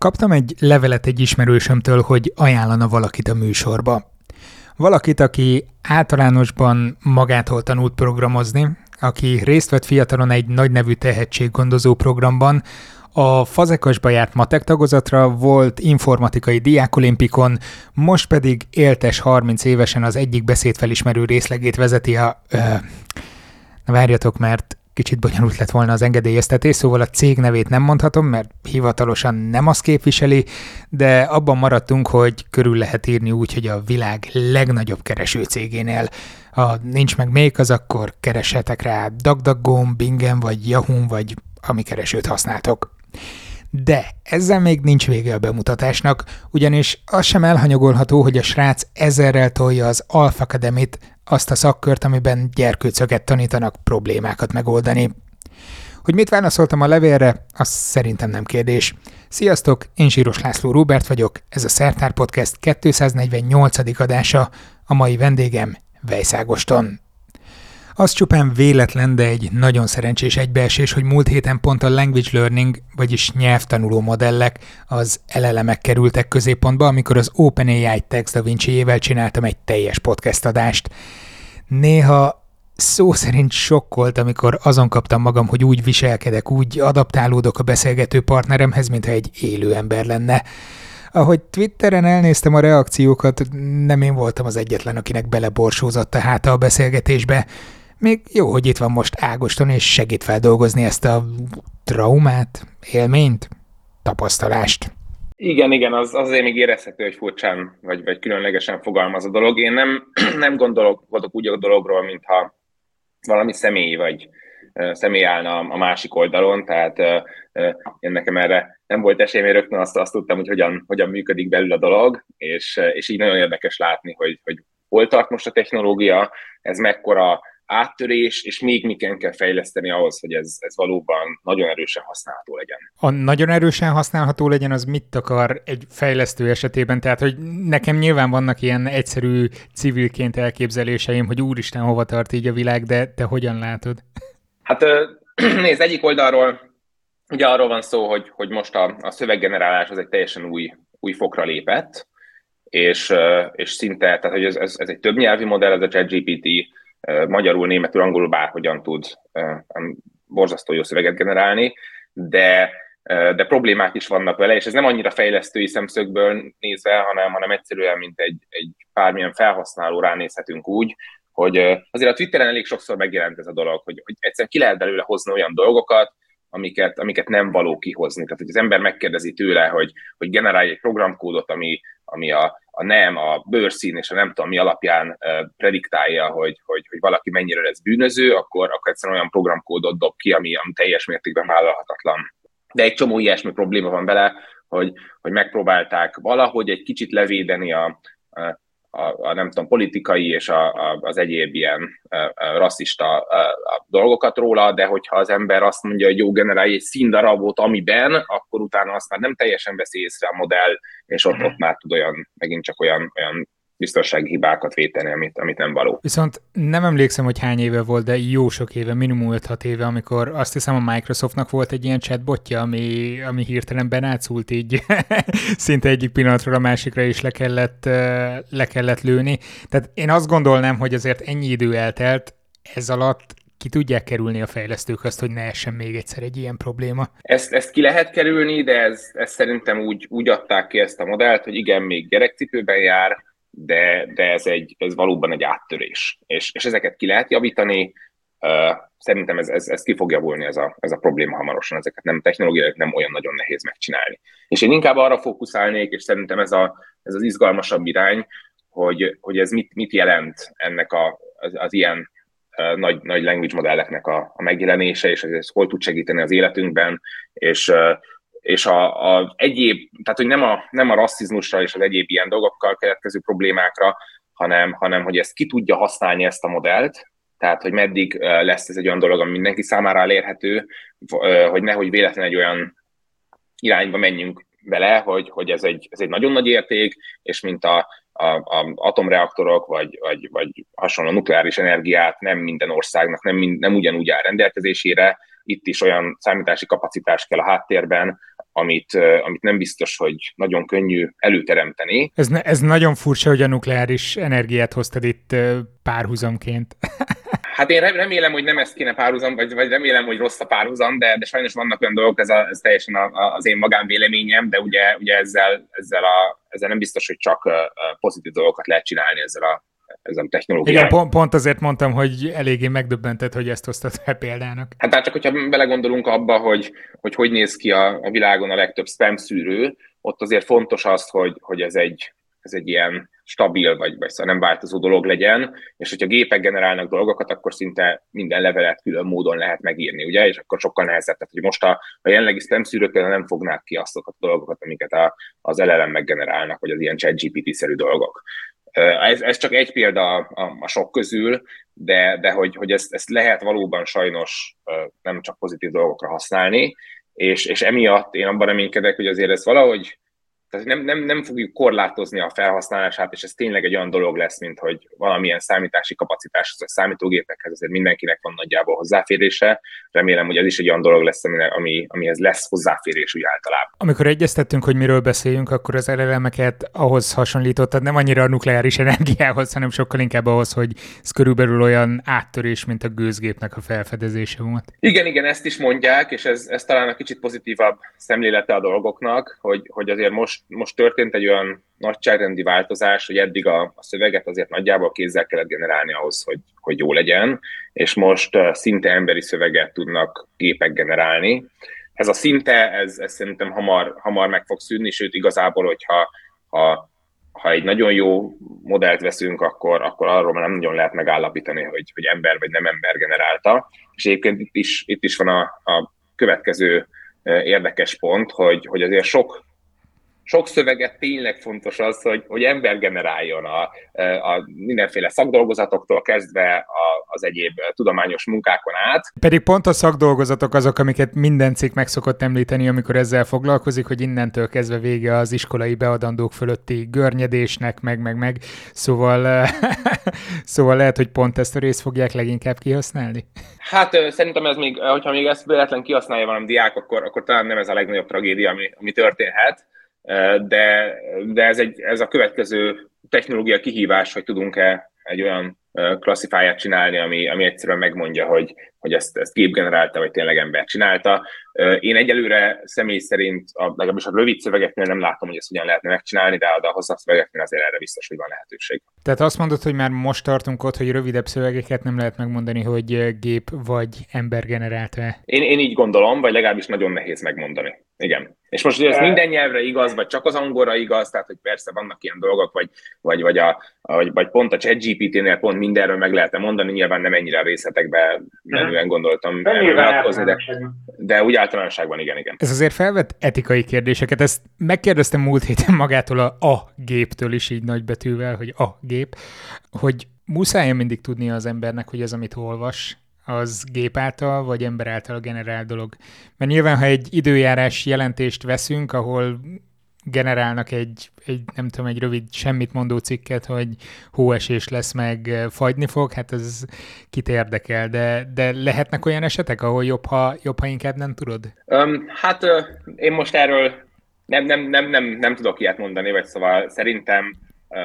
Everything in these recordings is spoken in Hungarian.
Kaptam egy levelet egy ismerősömtől, hogy ajánlana valakit a műsorba. Valakit, aki általánosban magától tanult programozni, aki részt vett fiatalon egy nagy nevű tehetséggondozó programban, a fazekasba járt matek tagozatra, volt informatikai diákolimpikon, most pedig éltes 30 évesen az egyik beszédfelismerő részlegét vezeti a... Ö, várjatok, mert kicsit bonyolult lett volna az engedélyeztetés, szóval a cég nevét nem mondhatom, mert hivatalosan nem azt képviseli, de abban maradtunk, hogy körül lehet írni úgy, hogy a világ legnagyobb kereső cégénél. Ha nincs meg még, az akkor kereshetek rá DuckDuckGo, Bingen vagy Yahoo, vagy ami keresőt használtok. De ezzel még nincs vége a bemutatásnak, ugyanis az sem elhanyagolható, hogy a srác ezerrel tolja az Alpha academy azt a szakkört, amiben gyerkőcöket tanítanak problémákat megoldani. Hogy mit válaszoltam a levélre, az szerintem nem kérdés. Sziasztok, én Zsíros László Róbert vagyok, ez a Szertár Podcast 248. adása, a mai vendégem Vejszágoston. Az csupán véletlen, de egy nagyon szerencsés egybeesés, hogy múlt héten pont a language learning, vagyis nyelvtanuló modellek, az elelemek kerültek középpontba, amikor az OpenAI Text Da Vinci-ével csináltam egy teljes podcast adást. Néha szó szerint sokkolt, amikor azon kaptam magam, hogy úgy viselkedek, úgy adaptálódok a beszélgető partneremhez, mintha egy élő ember lenne. Ahogy Twitteren elnéztem a reakciókat, nem én voltam az egyetlen, akinek beleborsózott a háta a beszélgetésbe. Még jó, hogy itt van most Ágoston, és segít feldolgozni ezt a traumát, élményt, tapasztalást. Igen, igen, az azért még érezhető, hogy furcsán vagy, vagy különlegesen fogalmaz a dolog. Én nem, nem gondolok vagyok úgy a dologról, mintha valami személy vagy személy állna a másik oldalon, tehát én nekem erre nem volt esélyem, én rögtön azt, azt tudtam, hogy hogyan, hogyan működik belül a dolog, és, és így nagyon érdekes látni, hogy, hogy hol tart most a technológia, ez mekkora áttörés, és még miken kell fejleszteni ahhoz, hogy ez, ez valóban nagyon erősen használható legyen. A nagyon erősen használható legyen, az mit akar egy fejlesztő esetében? Tehát, hogy nekem nyilván vannak ilyen egyszerű civilként elképzeléseim, hogy úristen, hova tart így a világ, de te hogyan látod? Hát nézd, egyik oldalról ugye arról van szó, hogy, hogy most a, a szöveggenerálás az egy teljesen új, új fokra lépett, és, és szinte, tehát hogy ez, ez, ez egy több nyelvi modell, ez a ChatGPT, magyarul, németül, angolul bárhogyan tud borzasztó jó szöveget generálni, de, de problémák is vannak vele, és ez nem annyira fejlesztői szemszögből nézve, hanem, hanem egyszerűen, mint egy, egy bármilyen felhasználó ránézhetünk úgy, hogy azért a Twitteren elég sokszor megjelent ez a dolog, hogy, hogy egyszerűen ki lehet belőle hozni olyan dolgokat, amiket, amiket nem való kihozni. Tehát, hogy az ember megkérdezi tőle, hogy, hogy generálj egy programkódot, ami, ami a, a nem, a bőrszín és a nem tudom mi alapján prediktálja, hogy, hogy, hogy valaki mennyire lesz bűnöző, akkor, akkor egyszerűen olyan programkódot dob ki, ami, ami teljes mértékben vállalhatatlan. De egy csomó ilyesmi probléma van vele, hogy, hogy megpróbálták valahogy egy kicsit levédeni a, a a, a nem tudom, politikai és a, a, az egyéb ilyen a, a rasszista a, a dolgokat róla, de hogyha az ember azt mondja, hogy jó, generálj egy színdarabot, amiben, akkor utána azt már nem teljesen veszi észre a modell, és ott, ott már tud olyan, megint csak olyan, olyan biztonsági hibákat véteni, amit, amit nem való. Viszont nem emlékszem, hogy hány éve volt, de jó sok éve, minimum 5-6 éve, amikor azt hiszem a Microsoftnak volt egy ilyen chatbotja, ami, ami hirtelen benátszult így szinte egyik pillanatról a másikra is le kellett, le kellett lőni. Tehát én azt gondolnám, hogy azért ennyi idő eltelt, ez alatt ki tudják kerülni a fejlesztők azt, hogy ne essen még egyszer egy ilyen probléma? Ezt, ezt ki lehet kerülni, de ez, ez szerintem úgy, úgy adták ki ezt a modellt, hogy igen, még gyerekcipőben jár, de, de ez, egy, ez valóban egy áttörés. És, és ezeket ki lehet javítani, szerintem ez, ez, ez ki fog javulni ez a, ez a probléma hamarosan, ezeket nem technológiai, nem olyan nagyon nehéz megcsinálni. És én inkább arra fókuszálnék, és szerintem ez, a, ez az izgalmasabb irány, hogy, hogy ez mit, mit jelent ennek a, az, az ilyen nagy, nagy language modelleknek a, a megjelenése, és ez, ez hol tud segíteni az életünkben, és uh, és a, a egyéb, tehát hogy nem a, nem a rasszizmusra és az egyéb ilyen dolgokkal keletkező problémákra, hanem, hanem hogy ezt ki tudja használni ezt a modellt, tehát hogy meddig lesz ez egy olyan dolog, ami mindenki számára elérhető, hogy nehogy véletlen egy olyan irányba menjünk vele, hogy, hogy ez, egy, ez egy nagyon nagy érték, és mint a, a, a atomreaktorok, vagy, vagy, vagy hasonló nukleáris energiát nem minden országnak nem, nem ugyanúgy áll rendelkezésére, itt is olyan számítási kapacitás kell a háttérben, amit, amit nem biztos, hogy nagyon könnyű előteremteni. Ez, ez nagyon furcsa, hogy a nukleáris energiát hoztad itt párhuzamként. Hát én remélem, hogy nem ezt kéne párhuzam, vagy, vagy remélem, hogy rossz a párhuzam, de, de sajnos vannak olyan dolgok, ez, a, ez teljesen a, a, az én magánvéleményem, de ugye, ugye ezzel, ezzel, a, ezzel nem biztos, hogy csak pozitív dolgokat lehet csinálni ezzel a, ezzel a technológiával. Igen, pont, pont azért mondtam, hogy eléggé megdöbbentett, hogy ezt hoztad fel példának. Hát már csak, hogyha belegondolunk abba, hogy hogy, hogy néz ki a, a világon a legtöbb spam szűrő, ott azért fontos az, hogy, hogy ez egy, ez egy ilyen stabil, vagy, vagy szóval nem változó dolog legyen, és hogyha gépek generálnak dolgokat, akkor szinte minden levelet külön módon lehet megírni, ugye, és akkor sokkal nehezebb. Tehát, hogy most a, a jelenlegi spam szűrők nem fognák ki azt a dolgokat, amiket a, az LLM meggenerálnak, vagy az ilyen chat GPT-szerű dolgok. Ez, ez csak egy példa a, a, sok közül, de, de hogy, hogy ezt, ezt lehet valóban sajnos nem csak pozitív dolgokra használni, és, és emiatt én abban reménykedek, hogy azért ez valahogy tehát nem, nem, nem fogjuk korlátozni a felhasználását, és ez tényleg egy olyan dolog lesz, mint hogy valamilyen számítási kapacitás, a számítógépekhez azért mindenkinek van nagyjából hozzáférése. Remélem, hogy ez is egy olyan dolog lesz, ami, amihez lesz hozzáférés úgy általában. Amikor egyeztettünk, hogy miről beszéljünk, akkor az elelemeket ahhoz hasonlítottad, nem annyira a nukleáris energiához, hanem sokkal inkább ahhoz, hogy ez körülbelül olyan áttörés, mint a gőzgépnek a felfedezése volt. Igen, igen, ezt is mondják, és ez, ez talán a kicsit pozitívabb szemlélete a dolgoknak, hogy, hogy azért most most, történt egy olyan nagyságrendi változás, hogy eddig a, a szöveget azért nagyjából kézzel kellett generálni ahhoz, hogy, hogy jó legyen, és most szinte emberi szöveget tudnak gépek generálni. Ez a szinte, ez, ez szerintem hamar, hamar meg fog szűnni, sőt igazából, hogyha ha, ha egy nagyon jó modellt veszünk, akkor, akkor arról már nem nagyon lehet megállapítani, hogy, hogy ember vagy nem ember generálta. És egyébként itt is, itt is van a, a következő érdekes pont, hogy, hogy azért sok sok szöveget tényleg fontos az, hogy, hogy ember generáljon a, a mindenféle szakdolgozatoktól kezdve a, az egyéb tudományos munkákon át. Pedig pont a szakdolgozatok azok, amiket minden cikk meg szokott említeni, amikor ezzel foglalkozik, hogy innentől kezdve vége az iskolai beadandók fölötti görnyedésnek, meg, meg, meg. Szóval, szóval lehet, hogy pont ezt a részt fogják leginkább kihasználni. Hát szerintem ez még, hogyha még ezt véletlen kihasználja valami diák, akkor, akkor talán nem ez a legnagyobb tragédia, ami, ami történhet de, de ez, egy, ez a következő technológia kihívás, hogy tudunk-e egy olyan klasszifáját csinálni, ami, ami egyszerűen megmondja, hogy, hogy ezt, ezt gép generálta, vagy tényleg ember csinálta. Én egyelőre személy szerint, a, legalábbis a rövid szövegeknél nem látom, hogy ezt hogyan lehetne megcsinálni, de a, de a hosszabb szövegeknél azért erre biztos, hogy van lehetőség. Tehát azt mondod, hogy már most tartunk ott, hogy rövidebb szövegeket nem lehet megmondani, hogy gép vagy ember generálta Én, én így gondolom, vagy legalábbis nagyon nehéz megmondani. Igen. És most, hogy ez minden nyelvre igaz, vagy csak az angolra igaz, tehát hogy persze vannak ilyen dolgok, vagy, vagy, vagy, a, vagy, vagy pont a ChatGPT-nél pont mindenről meg lehet mondani, nyilván nem ennyire a részletekbe menően gondoltam beavatkozni, de, de úgy általánosságban igen, igen. Ez azért felvet etikai kérdéseket. Ezt megkérdeztem múlt héten magától a, a géptől is így nagybetűvel, hogy a gép, hogy muszáj mindig tudnia az embernek, hogy ez, amit olvas, az gép által, vagy ember által generált dolog. Mert nyilván, ha egy időjárás jelentést veszünk, ahol generálnak egy, egy, nem tudom, egy rövid semmit mondó cikket, hogy hóesés lesz, meg fagyni fog, hát ez kit érdekel, de, de lehetnek olyan esetek, ahol jobb, ha, jobb, ha inkább nem tudod? Um, hát uh, én most erről nem, nem, nem, nem, nem tudok ilyet mondani, vagy szóval szerintem uh,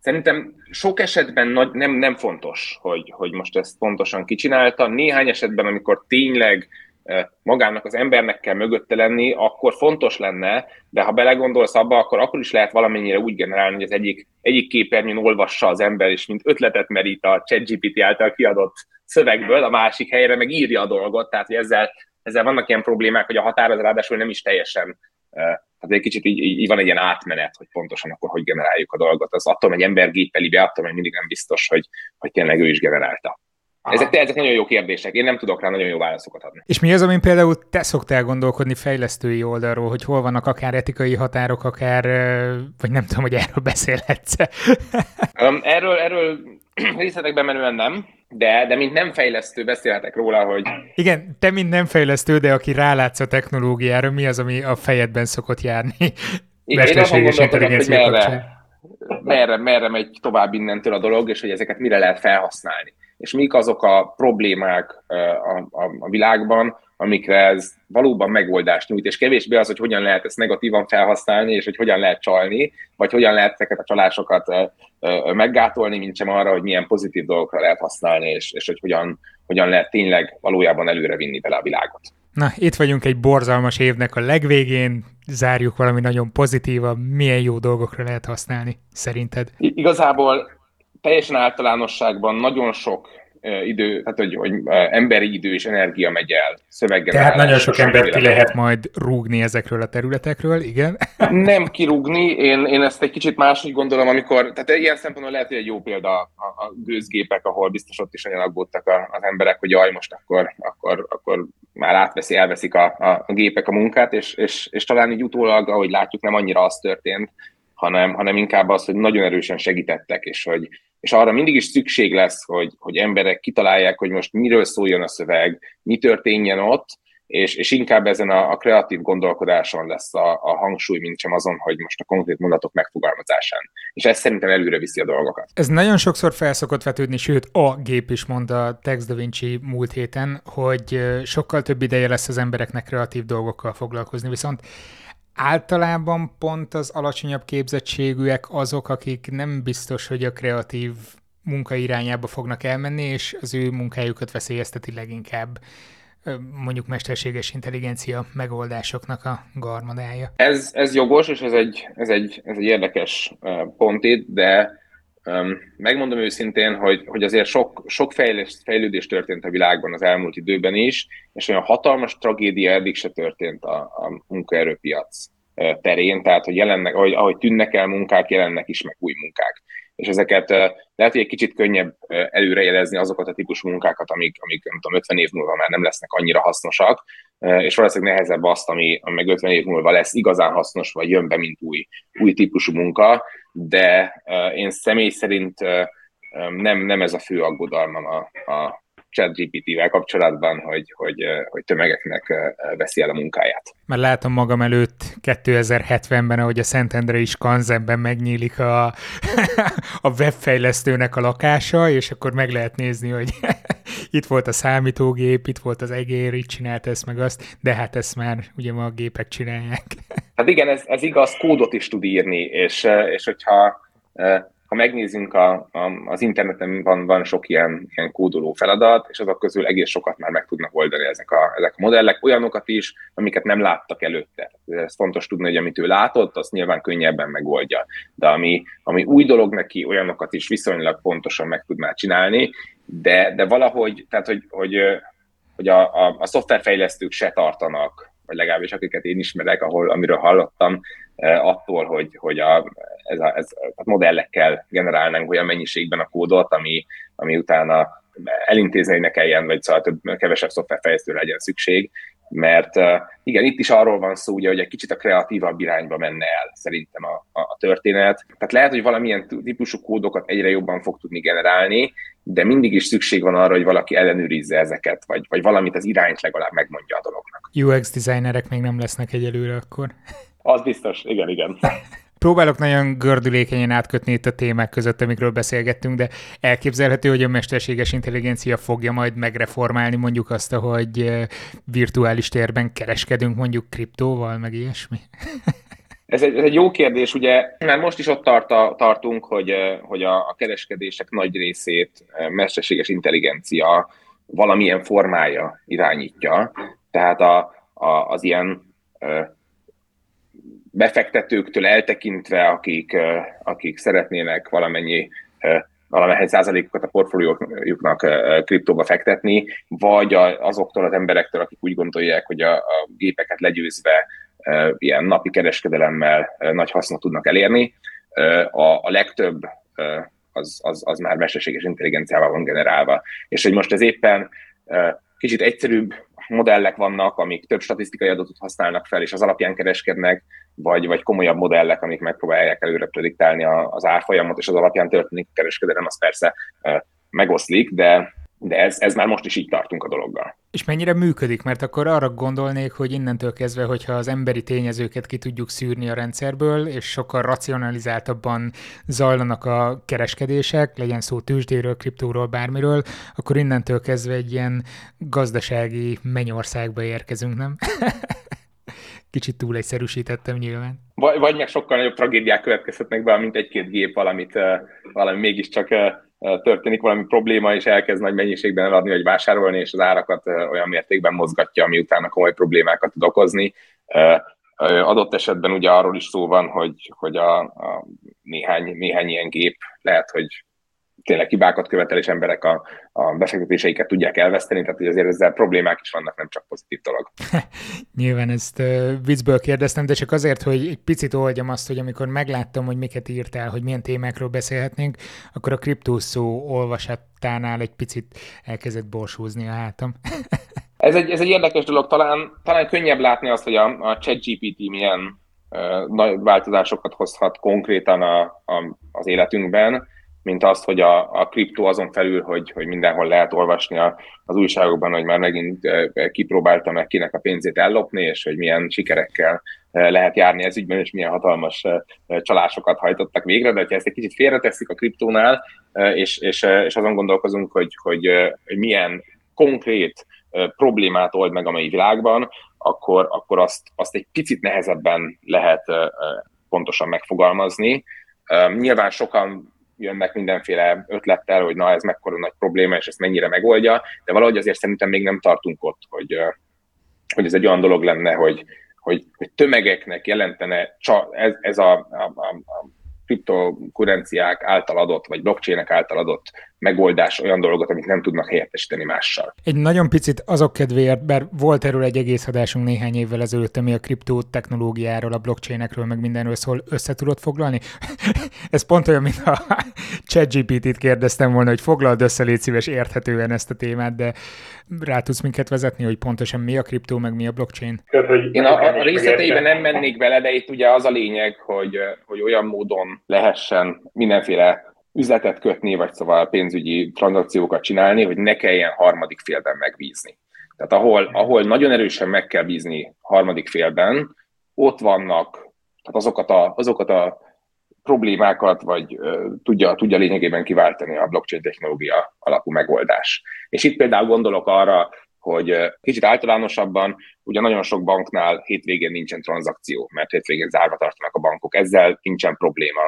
Szerintem sok esetben nagy, nem, nem fontos, hogy, hogy most ezt pontosan kicsinálta. Néhány esetben, amikor tényleg magának az embernek kell mögötte lenni, akkor fontos lenne, de ha belegondolsz abba, akkor akkor is lehet valamennyire úgy generálni, hogy az egyik, egyik képernyőn olvassa az ember, és mint ötletet merít a ChatGPT által kiadott szövegből, a másik helyre meg írja a dolgot, tehát hogy ezzel, ezzel vannak ilyen problémák, hogy a határ az ráadásul nem is teljesen tehát egy kicsit így, így, van egy ilyen átmenet, hogy pontosan akkor hogy generáljuk a dolgot. Az attól egy ember gépeli be, attól még mindig nem biztos, hogy, hogy tényleg ő is generálta. Ezek, ezek nagyon jó kérdések, én nem tudok rá nagyon jó válaszokat adni. És mi az, amin például te szoktál gondolkodni fejlesztői oldalról, hogy hol vannak akár etikai határok, akár, vagy nem tudom, hogy erről beszélhetsz um, Erről, erről részletekben menően nem, de, de mint nem fejlesztő beszélhetek róla, hogy... Igen, te mint nem fejlesztő, de aki rálátsz a technológiára, mi az, ami a fejedben szokott járni? Igen, én azt hogy merre, merre, merre megy tovább innentől a dolog, és hogy ezeket mire lehet felhasználni és mik azok a problémák a, a, a világban, amikre ez valóban megoldást nyújt, és kevésbé az, hogy hogyan lehet ezt negatívan felhasználni, és hogy hogyan lehet csalni, vagy hogyan lehet ezeket a csalásokat meggátolni, mint sem arra, hogy milyen pozitív dolgokra lehet használni, és, és hogy hogyan, hogyan lehet tényleg valójában előre vinni bele a világot. Na, itt vagyunk egy borzalmas évnek a legvégén, zárjuk valami nagyon pozitíva, milyen jó dolgokra lehet használni, szerinted? Igazából teljesen általánosságban nagyon sok idő, tehát hogy, hogy emberi idő és energia megy el szöveggel. Tehát nagyon sok embert ki lehet majd rúgni ezekről a területekről, igen? Nem kirúgni, én, én ezt egy kicsit máshogy gondolom, amikor, tehát ilyen szempontból lehet, hogy egy jó példa a, a gőzgépek, ahol biztos ott is nagyon aggódtak az emberek, hogy jaj, most akkor, akkor, akkor már átveszi, elveszik a, a, a gépek a munkát, és, és, és talán így utólag, ahogy látjuk, nem annyira az történt, hanem, hanem inkább az, hogy nagyon erősen segítettek, és hogy és arra mindig is szükség lesz, hogy, hogy emberek kitalálják, hogy most miről szóljon a szöveg, mi történjen ott, és, és inkább ezen a, a kreatív gondolkodáson lesz a, a hangsúly, mint sem azon, hogy most a konkrét mondatok megfogalmazásán. És ez szerintem előre viszi a dolgokat. Ez nagyon sokszor felszokott vetődni, sőt a gép is mondta a Text Da Vinci múlt héten, hogy sokkal több ideje lesz az embereknek kreatív dolgokkal foglalkozni, viszont általában pont az alacsonyabb képzettségűek azok, akik nem biztos, hogy a kreatív munka irányába fognak elmenni, és az ő munkájukat veszélyezteti leginkább mondjuk mesterséges intelligencia megoldásoknak a garmadája. Ez, ez jogos, és ez egy, ez egy, ez egy érdekes pont itt, de megmondom őszintén, hogy, hogy azért sok, sok fejlődés, fejlődés történt a világban az elmúlt időben is, és olyan hatalmas tragédia eddig se történt a, a munkaerőpiac terén, tehát hogy jelennek, ahogy, ahogy tűnnek el munkák, jelennek is meg új munkák és ezeket lehet, hogy egy kicsit könnyebb előrejelezni azokat a típusú munkákat, amik, amik nem tudom, 50 év múlva már nem lesznek annyira hasznosak, és valószínűleg nehezebb azt, ami, ami meg 50 év múlva lesz igazán hasznos, vagy jön be, mint új, új típusú munka, de én személy szerint nem, nem ez a fő aggodalmam a, a ChatGPT-vel kapcsolatban, hogy, hogy, hogy tömegeknek veszi el a munkáját. Már látom magam előtt 2070-ben, ahogy a Szentendre is Kanzenben megnyílik a, a webfejlesztőnek a lakása, és akkor meg lehet nézni, hogy itt volt a számítógép, itt volt az egér, itt csinált ezt meg azt, de hát ezt már ugye ma a gépek csinálják. Hát igen, ez, ez igaz, kódot is tud írni, és, és hogyha ha megnézzünk, a, a, az interneten van, van sok ilyen, ilyen kódoló feladat, és azok közül egész sokat már meg tudnak oldani ezek a, ezek a modellek, olyanokat is, amiket nem láttak előtte. Ez fontos tudni, hogy amit ő látott, azt nyilván könnyebben megoldja. De ami, ami új dolog neki, olyanokat is viszonylag pontosan meg tud már csinálni, de, de valahogy, tehát hogy, hogy, hogy a, a, a szoftverfejlesztők se tartanak, vagy legalábbis akiket én ismerek, ahol, amiről hallottam, attól, hogy, hogy a, ez a, ez a modellekkel generálnánk olyan mennyiségben a kódot, ami, ami utána elintézni, hogy ne kelljen, vagy szóval több, kevesebb szoftverfejlesztő legyen szükség, mert igen, itt is arról van szó, ugye, hogy egy kicsit a kreatívabb irányba menne el szerintem a, a, a történet. Tehát lehet, hogy valamilyen típusú kódokat egyre jobban fog tudni generálni, de mindig is szükség van arra, hogy valaki ellenőrizze ezeket, vagy, vagy valamit az irányt legalább megmondja a dolognak. UX designerek még nem lesznek egyelőre akkor. Az biztos, igen, igen. Próbálok nagyon gördülékenyen átkötni itt a témák között, amikről beszélgettünk, de elképzelhető, hogy a mesterséges intelligencia fogja majd megreformálni mondjuk azt, hogy virtuális térben kereskedünk mondjuk kriptóval, meg ilyesmi? Ez egy, ez egy jó kérdés, ugye, mert most is ott tart a, tartunk, hogy, hogy a, a kereskedések nagy részét mesterséges intelligencia valamilyen formája irányítja. Tehát a, a, az ilyen befektetőktől eltekintve, akik, akik szeretnének valamennyi valamely százalékokat a portfóliójuknak kriptóba fektetni, vagy azoktól az emberektől, akik úgy gondolják, hogy a, a gépeket legyőzve ilyen napi kereskedelemmel nagy hasznot tudnak elérni. A, a legtöbb az, az, az már mesterséges intelligenciával van generálva. És hogy most ez éppen kicsit egyszerűbb modellek vannak, amik több statisztikai adatot használnak fel, és az alapján kereskednek, vagy, vagy komolyabb modellek, amik megpróbálják előre prediktálni az árfolyamot, és az alapján történik kereskedelem, az persze megoszlik, de de ez, ez már most is így tartunk a dologgal. És mennyire működik? Mert akkor arra gondolnék, hogy innentől kezdve, hogyha az emberi tényezőket ki tudjuk szűrni a rendszerből, és sokkal racionalizáltabban zajlanak a kereskedések, legyen szó tőzsdéről, kriptóról, bármiről, akkor innentől kezdve egy ilyen gazdasági mennyországba érkezünk, nem? Kicsit túl egyszerűsítettem nyilván. Vagy, vagy meg sokkal nagyobb tragédiák következhetnek be, mint egy-két gép valamit, valami mégiscsak történik valami probléma, és elkezd nagy mennyiségben eladni vagy vásárolni, és az árakat olyan mértékben mozgatja, ami utána komoly problémákat tud okozni. Adott esetben ugye arról is szó van, hogy, hogy a, a néhány, néhány ilyen gép lehet, hogy tényleg hibákat követel, és emberek a, a befektetéseiket tudják elveszteni, tehát hogy azért ezzel problémák is vannak, nem csak pozitív dolog. Nyilván ezt uh, viccből kérdeztem, de csak azért, hogy egy picit oldjam azt, hogy amikor megláttam, hogy miket írtál, hogy milyen témákról beszélhetnénk, akkor a kriptószó olvasatánál egy picit elkezdett borsúzni a hátam. ez, egy, ez egy érdekes dolog, talán, talán könnyebb látni azt, hogy a, a ChatGPT milyen uh, nagy változásokat hozhat konkrétan a, a, az életünkben, mint azt, hogy a, a kriptó azon felül, hogy, hogy mindenhol lehet olvasni a, az újságokban, hogy már megint kipróbálta meg kinek a pénzét ellopni, és hogy milyen sikerekkel lehet járni ez ügyben, és milyen hatalmas csalásokat hajtottak végre, de ha ezt egy kicsit félreteszik a kriptónál, és, és, és azon gondolkozunk, hogy, hogy, hogy milyen konkrét problémát old meg a mai világban, akkor, akkor azt, azt egy picit nehezebben lehet pontosan megfogalmazni. Nyilván sokan jönnek mindenféle ötlettel, hogy na ez mekkora nagy probléma, és ezt mennyire megoldja, de valahogy azért szerintem még nem tartunk ott, hogy, hogy ez egy olyan dolog lenne, hogy, hogy, hogy tömegeknek jelentene ez, ez a, a, a, a kriptokurenciák által adott, vagy blockchainek által adott megoldás olyan dolgot, amit nem tudnak helyettesíteni mással. Egy nagyon picit azok kedvéért, mert volt erről egy egész adásunk néhány évvel ezelőtt, ami a kriptó technológiáról, a blockchainekről, meg mindenről szól, össze tudod foglalni? Ez pont olyan, mint a ChatGPT-t kérdeztem volna, hogy foglald össze, légy szíves érthetően ezt a témát, de rá tudsz minket vezetni, hogy pontosan mi a kriptó, meg mi a blockchain? Én a, a részleteiben nem mennék bele, de itt ugye az a lényeg, hogy, hogy olyan módon lehessen mindenféle üzletet kötni, vagy szóval pénzügyi tranzakciókat csinálni, hogy ne kelljen harmadik félben megbízni. Tehát ahol, ahol nagyon erősen meg kell bízni harmadik félben, ott vannak tehát azokat a, azokat a problémákat, vagy tudja, tudja lényegében kiváltani a blockchain technológia alapú megoldás. És itt például gondolok arra, hogy kicsit általánosabban, ugye nagyon sok banknál hétvégén nincsen tranzakció, mert hétvégén zárva tartanak a bankok, ezzel nincsen probléma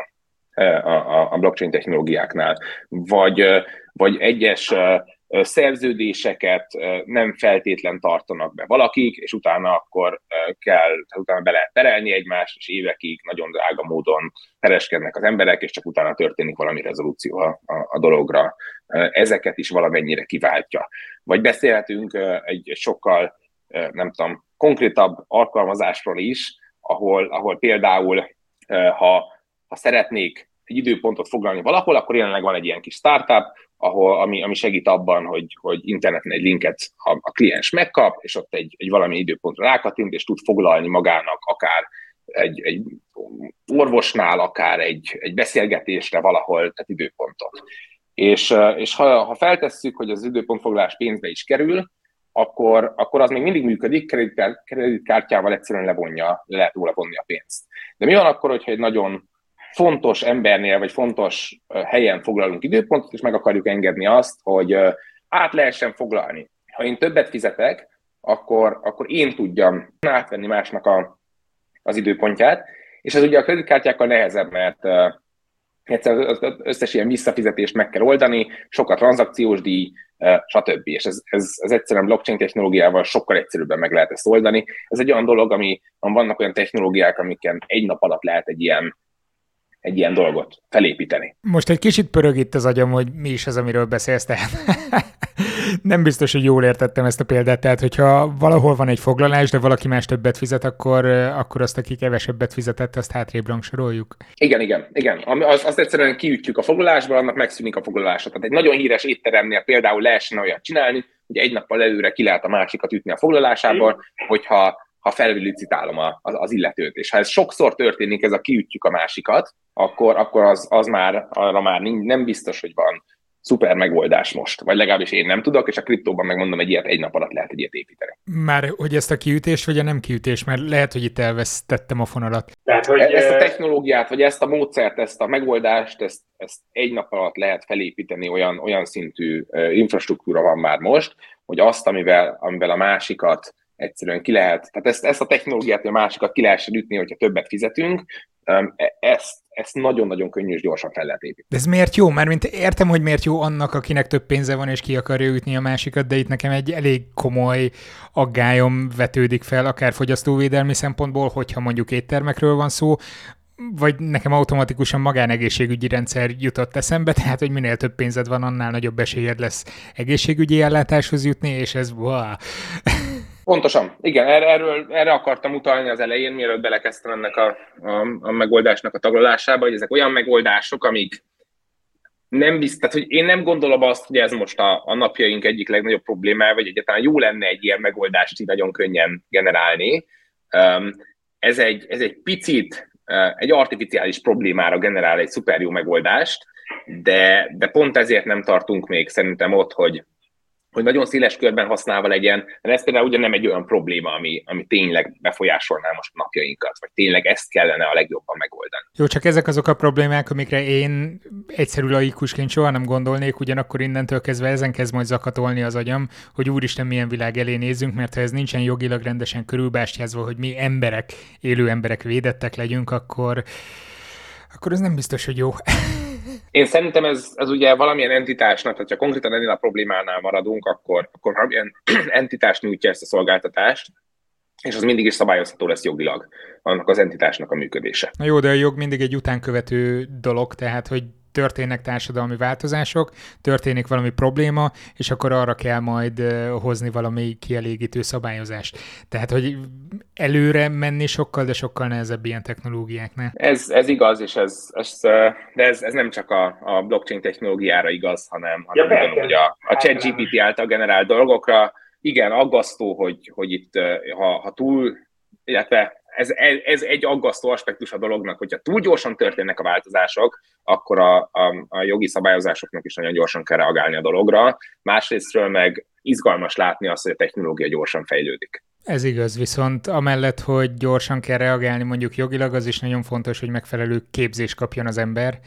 a, a blockchain technológiáknál, vagy, vagy egyes szerződéseket nem feltétlen tartanak be valakik, és utána akkor kell, utána be lehet perelni egymást, és évekig nagyon drága módon pereskednek az emberek, és csak utána történik valami rezolúció a, a, a dologra. Ezeket is valamennyire kiváltja. Vagy beszélhetünk egy, sokkal, nem tudom, konkrétabb alkalmazásról is, ahol, ahol például, ha, ha szeretnék egy időpontot foglalni valahol, akkor jelenleg van egy ilyen kis startup, ahol, ami, ami segít abban, hogy, hogy interneten egy linket a, a kliens megkap, és ott egy, egy valami időpontra rákattint, és tud foglalni magának akár egy, egy orvosnál, akár egy, egy beszélgetésre valahol, tehát időpontot. És, és ha, ha feltesszük, hogy az időpontfoglalás pénzbe is kerül, akkor, akkor az még mindig működik, kreditkártyával egyszerűen levonja, le lehet róla vonni a pénzt. De mi van akkor, hogyha egy nagyon fontos embernél, vagy fontos helyen foglalunk időpontot, és meg akarjuk engedni azt, hogy át lehessen foglalni. Ha én többet fizetek, akkor, akkor én tudjam átvenni másnak a, az időpontját, és ez ugye a kreditkártyákkal nehezebb, mert uh, az összes ilyen visszafizetést meg kell oldani, sok a tranzakciós díj, uh, stb. És ez, ez, ez egyszerűen blockchain technológiával sokkal egyszerűbben meg lehet ezt oldani. Ez egy olyan dolog, ami vannak olyan technológiák, amiken egy nap alatt lehet egy ilyen egy ilyen dolgot felépíteni. Most egy kicsit pörög itt az agyam, hogy mi is az, amiről beszélsz, tehát nem biztos, hogy jól értettem ezt a példát, tehát hogyha valahol van egy foglalás, de valaki más többet fizet, akkor, akkor azt, aki kevesebbet fizetett, azt hátrébb rangsoroljuk. Igen, igen, igen. Az, azt egyszerűen kiütjük a foglalásból, annak megszűnik a foglalása. Tehát egy nagyon híres étteremnél például lehessen olyat csinálni, hogy egy nappal előre ki lehet a másikat ütni a foglalásából, hogyha ha fellicitálom a, az, az illetőt. És ha ez sokszor történik, ez a kiütjük a másikat, akkor, akkor az, az már, arra már nem biztos, hogy van szuper megoldás most. Vagy legalábbis én nem tudok, és a kriptóban megmondom, egy ilyet egy nap alatt lehet egy ilyet építeni. Már hogy ezt a kiütés, vagy a nem kiütés, mert lehet, hogy itt elvesztettem a fonalat. Tehát, hogy e- ezt a technológiát, vagy ezt a módszert, ezt a megoldást, ezt, ezt egy nap alatt lehet felépíteni, olyan, olyan szintű infrastruktúra van már most, hogy azt, amivel, amivel a másikat egyszerűen ki lehet, tehát ezt, ezt a technológiát, a másikat ki lehessen ütni, hogyha többet fizetünk, e- ezt, ezt nagyon-nagyon könnyű és gyorsan fel lehet építeni. De ez miért jó? Mert mint értem, hogy miért jó annak, akinek több pénze van, és ki akarja ütni a másikat, de itt nekem egy elég komoly aggályom vetődik fel, akár fogyasztóvédelmi szempontból, hogyha mondjuk éttermekről van szó, vagy nekem automatikusan magánegészségügyi rendszer jutott eszembe, tehát hogy minél több pénzed van, annál nagyobb esélyed lesz egészségügyi ellátáshoz jutni, és ez wow. Pontosan, igen, erre, erről, erre akartam utalni az elején, mielőtt belekezdtem ennek a, a, a megoldásnak a taglalásába, hogy ezek olyan megoldások, amik nem biztos, hogy én nem gondolom azt, hogy ez most a, a napjaink egyik legnagyobb problémája, vagy egyáltalán jó lenne egy ilyen megoldást így nagyon könnyen generálni. Ez egy, ez egy picit egy artificiális problémára generál egy szuper jó megoldást, de, de pont ezért nem tartunk még szerintem ott, hogy, hogy nagyon széles körben használva legyen, mert ez például ugye nem egy olyan probléma, ami, ami tényleg befolyásolná most napjainkat, vagy tényleg ezt kellene a legjobban megoldani. Jó, csak ezek azok a problémák, amikre én egyszerű laikusként soha nem gondolnék, ugyanakkor innentől kezdve ezen kezd majd zakatolni az agyam, hogy úristen milyen világ elé nézünk, mert ha ez nincsen jogilag rendesen körülbástyázva, hogy mi emberek, élő emberek védettek legyünk, akkor, akkor ez nem biztos, hogy jó. Én szerintem ez, ez ugye valamilyen entitásnak, tehát ha konkrétan ennél a problémánál maradunk, akkor, akkor valamilyen entitás nyújtja ezt a szolgáltatást, és az mindig is szabályozható lesz jogilag, annak az entitásnak a működése. Na jó, de a jog mindig egy utánkövető dolog, tehát hogy történnek társadalmi változások, történik valami probléma, és akkor arra kell majd hozni valami kielégítő szabályozást. Tehát, hogy előre menni sokkal, de sokkal nehezebb ilyen technológiáknál. Ez, ez igaz, és ez, ez, de ez, ez nem csak a, a blockchain technológiára igaz, hanem, hanem ja, ugyanúgy a, a ChatGPT által generált dolgokra. Igen, aggasztó, hogy, hogy itt, ha, ha túl, illetve ez, ez egy aggasztó aspektus a dolognak, hogyha túl gyorsan történnek a változások, akkor a, a, a jogi szabályozásoknak is nagyon gyorsan kell reagálni a dologra. Másrésztről meg izgalmas látni azt, hogy a technológia gyorsan fejlődik. Ez igaz, viszont amellett, hogy gyorsan kell reagálni mondjuk jogilag, az is nagyon fontos, hogy megfelelő képzés kapjon az ember,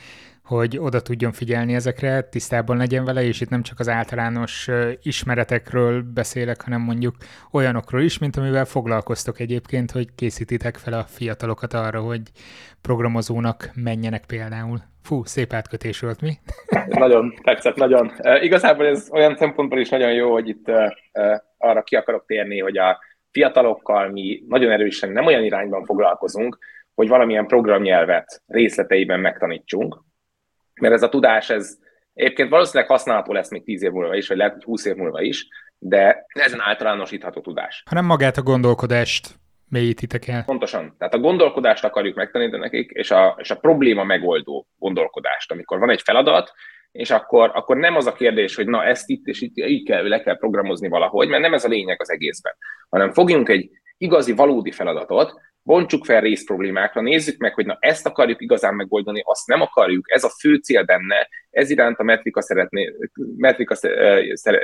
hogy oda tudjon figyelni ezekre, tisztában legyen vele, és itt nem csak az általános ismeretekről beszélek, hanem mondjuk olyanokról is, mint amivel foglalkoztok egyébként, hogy készítitek fel a fiatalokat arra, hogy programozónak menjenek például. Fú, szép átkötés volt, mi? nagyon tetszett, nagyon. Igazából ez olyan szempontból is nagyon jó, hogy itt arra ki akarok térni, hogy a fiatalokkal mi nagyon erősen nem olyan irányban foglalkozunk, hogy valamilyen programnyelvet részleteiben megtanítsunk, mert ez a tudás, ez egyébként valószínűleg használható lesz még 10 év múlva is, vagy lehet, hogy 20 év múlva is, de ezen általánosítható tudás. Hanem magát a gondolkodást mélyítitek el. Pontosan. Tehát a gondolkodást akarjuk megtanítani nekik, és a, és a probléma megoldó gondolkodást. Amikor van egy feladat, és akkor, akkor nem az a kérdés, hogy na ezt itt és itt így kell, le kell programozni valahogy, mert nem ez a lényeg az egészben, hanem fogjunk egy igazi, valódi feladatot, bontsuk fel részproblémákra, nézzük meg, hogy na ezt akarjuk igazán megoldani, azt nem akarjuk, ez a fő cél benne, ez iránt a metrika, szeretné, metrika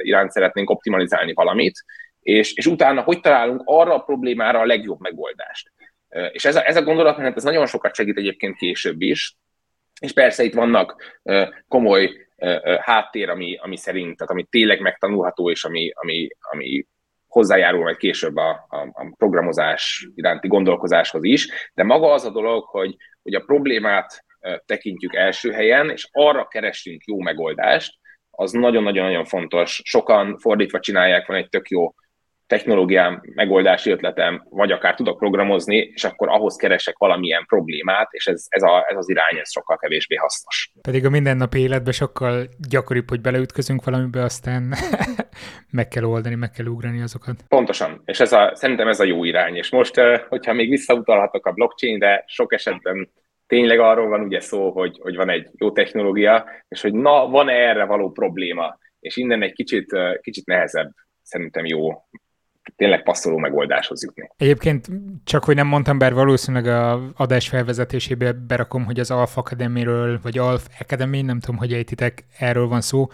iránt szeretnénk optimalizálni valamit, és, és utána hogy találunk arra a problémára a legjobb megoldást. És ez a, ez a gondolatmenet, ez nagyon sokat segít egyébként később is, és persze itt vannak komoly háttér, ami, ami szerint, tehát ami tényleg megtanulható, és ami, ami, ami hozzájárul majd később a, a, a programozás iránti gondolkozáshoz is, de maga az a dolog, hogy, hogy a problémát tekintjük első helyen, és arra keresünk jó megoldást, az nagyon-nagyon-nagyon fontos. Sokan fordítva csinálják, van egy tök jó technológiám, megoldási ötletem, vagy akár tudok programozni, és akkor ahhoz keresek valamilyen problémát, és ez, ez, a, ez az irány, ez sokkal kevésbé hasznos. Pedig a mindennapi életben sokkal gyakoribb, hogy beleütközünk valamibe, aztán meg kell oldani, meg kell ugrani azokat. Pontosan, és ez a, szerintem ez a jó irány. És most, hogyha még visszautalhatok a blockchainre, sok esetben tényleg arról van ugye szó, hogy, hogy van egy jó technológia, és hogy na, van-e erre való probléma, és innen egy kicsit, kicsit nehezebb szerintem jó tényleg passzoló megoldáshoz jutni. Egyébként csak, hogy nem mondtam, bár valószínűleg a adás felvezetésébe berakom, hogy az Alpha Academy-ről, vagy Alf Academy, nem tudom, hogy ejtitek, erről van szó.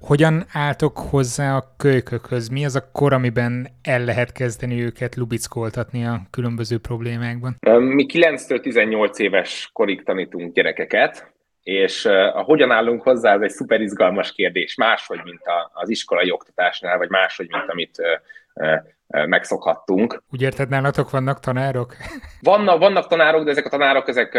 Hogyan álltok hozzá a kölykökhöz? Mi az a kor, amiben el lehet kezdeni őket lubickoltatni a különböző problémákban? Mi 9-től 18 éves korig tanítunk gyerekeket, és a hogyan állunk hozzá, ez egy szuper izgalmas kérdés, máshogy, mint a, az iskolai oktatásnál, vagy máshogy, mint amit megszokhattunk. Úgy érted, nálatok vannak tanárok? Vannak, vannak tanárok, de ezek a tanárok ezek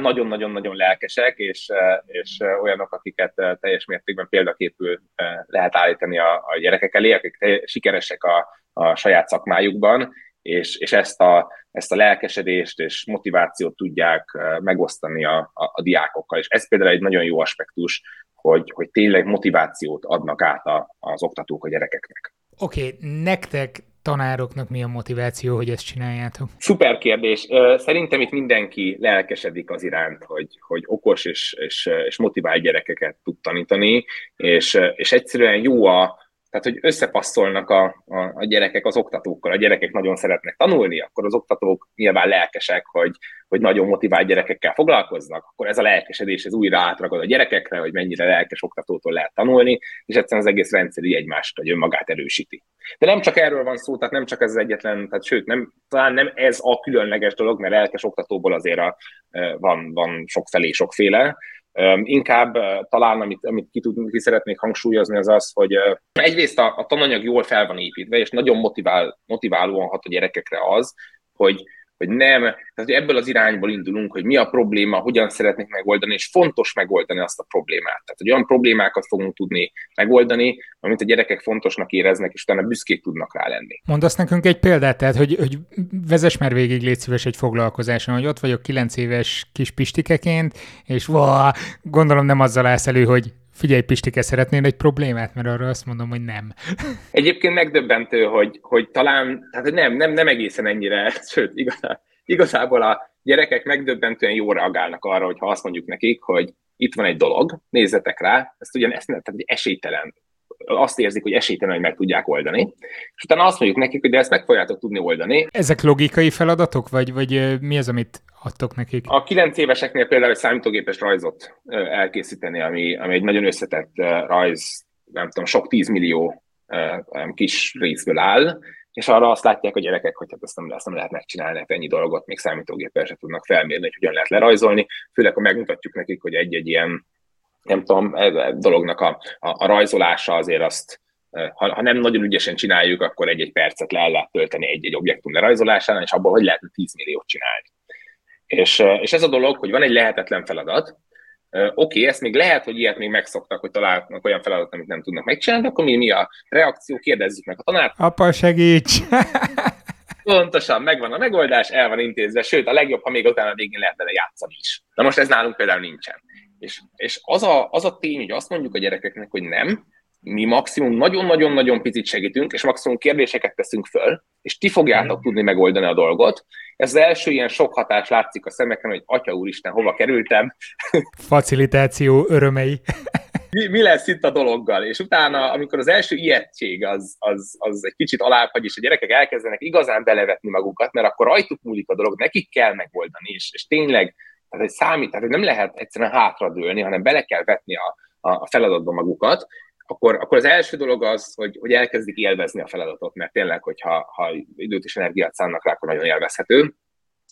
nagyon-nagyon-nagyon lelkesek, és, és olyanok, akiket teljes mértékben példaképül lehet állítani a, a gyerekek elé, akik sikeresek a, a saját szakmájukban, és, és ezt, a, ezt a lelkesedést és motivációt tudják megosztani a, a, a diákokkal. És ez például egy nagyon jó aspektus, hogy, hogy tényleg motivációt adnak át a, az oktatók a gyerekeknek. Oké, okay, nektek tanároknak mi a motiváció, hogy ezt csináljátok? Szuper kérdés. Szerintem itt mindenki lelkesedik az iránt, hogy, hogy okos és, és, és motivált gyerekeket tud tanítani, és, és egyszerűen jó a, tehát, hogy összepasszolnak a, a, a gyerekek az oktatókkal, a gyerekek nagyon szeretnek tanulni, akkor az oktatók nyilván lelkesek, hogy, hogy nagyon motivált gyerekekkel foglalkoznak, akkor ez a lelkesedés ez újra átragad a gyerekekre, hogy mennyire lelkes oktatótól lehet tanulni, és egyszerűen az egész rendszer így egymást, hogy önmagát erősíti. De nem csak erről van szó, tehát nem csak ez az egyetlen, tehát sőt, nem, talán nem ez a különleges dolog, mert lelkes oktatóból azért a, van, van sokfelé, sokféle, Inkább talán, amit, amit ki, tud, ki szeretnék hangsúlyozni, az az, hogy egyrészt a, a tananyag jól fel van építve, és nagyon motivál, motiválóan hat a gyerekekre az, hogy, hogy nem, tehát hogy ebből az irányból indulunk, hogy mi a probléma, hogyan szeretnék megoldani, és fontos megoldani azt a problémát. Tehát, hogy olyan problémákat fogunk tudni megoldani, amit a gyerekek fontosnak éreznek, és utána büszkék tudnak rá lenni. Mondasz nekünk egy példát, tehát, hogy, hogy vezess már végig, légy szíves egy foglalkozáson, hogy ott vagyok kilenc éves kis pistikeként, és vá, gondolom nem azzal állsz elő, hogy Figyelj, Pistike, szeretnél egy problémát? Mert arra azt mondom, hogy nem. Egyébként megdöbbentő, hogy, hogy talán, tehát nem, nem, nem egészen ennyire, sőt, igazán, igazából a gyerekek megdöbbentően jól reagálnak arra, hogy ha azt mondjuk nekik, hogy itt van egy dolog, nézzetek rá, ezt ugyan ezt, tehát egy esélytelen azt érzik, hogy esélytelen, hogy meg tudják oldani, és utána azt mondjuk nekik, hogy de ezt meg fogjátok tudni oldani. Ezek logikai feladatok, vagy, vagy mi az, amit adtok nekik? A kilenc éveseknél például egy számítógépes rajzot elkészíteni, ami, ami egy nagyon összetett rajz, nem tudom, sok tízmillió kis részből áll, és arra azt látják a gyerekek, hogy hát ezt nem, ezt nem lehet megcsinálni, hát ennyi dolgot még számítógéppel se tudnak felmérni, hogy hogyan lehet lerajzolni, főleg ha megmutatjuk nekik, hogy egy-egy ilyen nem tudom, a dolognak a, a, a rajzolása azért azt, ha, ha nem nagyon ügyesen csináljuk, akkor egy-egy percet le lehet tölteni egy-egy objektum lerajzolásán, és abból hogy lehetne 10 milliót csinálni. És, és ez a dolog, hogy van egy lehetetlen feladat, Oké, okay, ezt még lehet, hogy ilyet még megszoktak, hogy találnak olyan feladatot, amit nem tudnak megcsinálni, akkor mi, mi a reakció, kérdezzük meg a tanárt. Apa, segíts! Pontosan, megvan a megoldás, el van intézve, sőt, a legjobb, ha még utána végén lehet vele játszani is. Na most ez nálunk például nincsen. És, és az, a, az a tény, hogy azt mondjuk a gyerekeknek, hogy nem, mi maximum nagyon-nagyon-nagyon picit segítünk, és maximum kérdéseket teszünk föl, és ti fogjátok mm. tudni megoldani a dolgot. Ez az első ilyen sok hatás látszik a szemeken, hogy Atya úristen, hova kerültem. Facilitáció örömei. mi, mi lesz itt a dologgal? És utána, amikor az első ijegység az, az, az egy kicsit alábbhagy, és a gyerekek elkezdenek igazán belevetni magukat, mert akkor rajtuk múlik a dolog, nekik kell megoldani, és, és tényleg tehát egy számít, tehát nem lehet egyszerűen hátradőlni, hanem bele kell vetni a, a feladatba magukat, akkor, akkor az első dolog az, hogy, hogy elkezdik élvezni a feladatot, mert tényleg, hogyha ha időt és energiát szánnak rá, akkor nagyon élvezhető.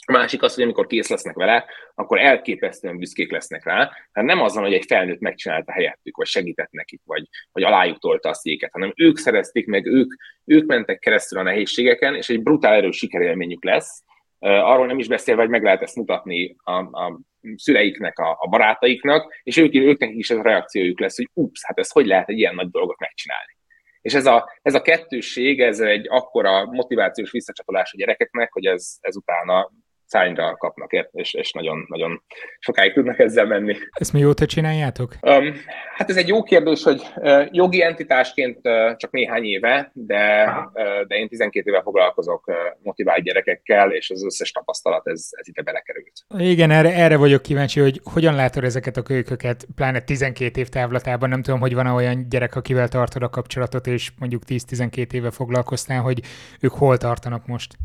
A másik az, hogy amikor kész lesznek vele, akkor elképesztően büszkék lesznek rá. Tehát nem az van, hogy egy felnőtt megcsinálta helyettük, vagy segített nekik, vagy, vagy alájuk tolta a széket, hanem ők szerezték meg, ők, ők mentek keresztül a nehézségeken, és egy brutál erős sikerélményük lesz, arról nem is beszélve, hogy meg lehet ezt mutatni a, a szüleiknek, a, a barátaiknak, és ők, őknek is ez a reakciójuk lesz, hogy ups, hát ez hogy lehet egy ilyen nagy dolgot megcsinálni. És ez a, ez a kettősség, ez egy akkora motivációs visszacsatolás a gyerekeknek, hogy ez, ez utána szányra kapnak, és, és nagyon, nagyon sokáig tudnak ezzel menni. Ezt mióta csináljátok? Um, hát ez egy jó kérdés, hogy uh, jogi entitásként uh, csak néhány éve, de, uh, de én 12 éve foglalkozok uh, motivált gyerekekkel, és az összes tapasztalat ez, ez ide belekerült. Igen, erre, erre vagyok kíváncsi, hogy hogyan látod ezeket a kölyköket, pláne 12 év távlatában, nem tudom, hogy van olyan gyerek, akivel tartod a kapcsolatot, és mondjuk 10-12 éve foglalkoztál, hogy ők hol tartanak most?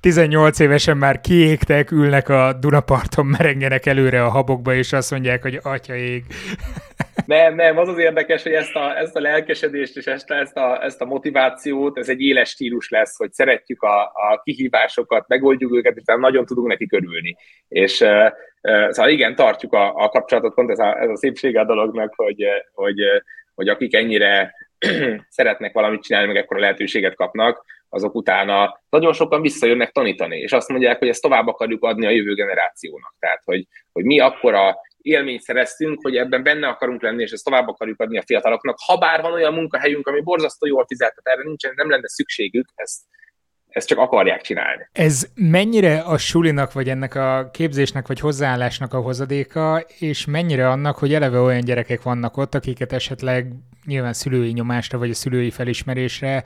18 évesen már kiégtek, ülnek a Dunaparton, merengenek előre a habokba, és azt mondják, hogy atya ég. Nem, nem, az az érdekes, hogy ezt a, ezt a lelkesedést és ezt, ezt, a, ezt a motivációt, ez egy éles stílus lesz, hogy szeretjük a, a kihívásokat, megoldjuk őket, és nagyon tudunk neki körülni. És uh, uh, szóval igen, tartjuk a, a kapcsolatot, pont ez a, ez a szépsége a dolognak, hogy, hogy, hogy akik ennyire szeretnek valamit csinálni, meg ekkora lehetőséget kapnak, azok utána nagyon sokan visszajönnek tanítani, és azt mondják, hogy ezt tovább akarjuk adni a jövő generációnak. Tehát, hogy, hogy mi akkora élményt szereztünk, hogy ebben benne akarunk lenni, és ezt tovább akarjuk adni a fiataloknak. Ha bár van olyan munkahelyünk, ami borzasztó jól fizet, tehát erre nincsen, nem lenne szükségük, ezt, ezt csak akarják csinálni. Ez mennyire a sulinak, vagy ennek a képzésnek, vagy hozzáállásnak a hozadéka, és mennyire annak, hogy eleve olyan gyerekek vannak ott, akiket esetleg nyilván szülői nyomásra, vagy a szülői felismerésre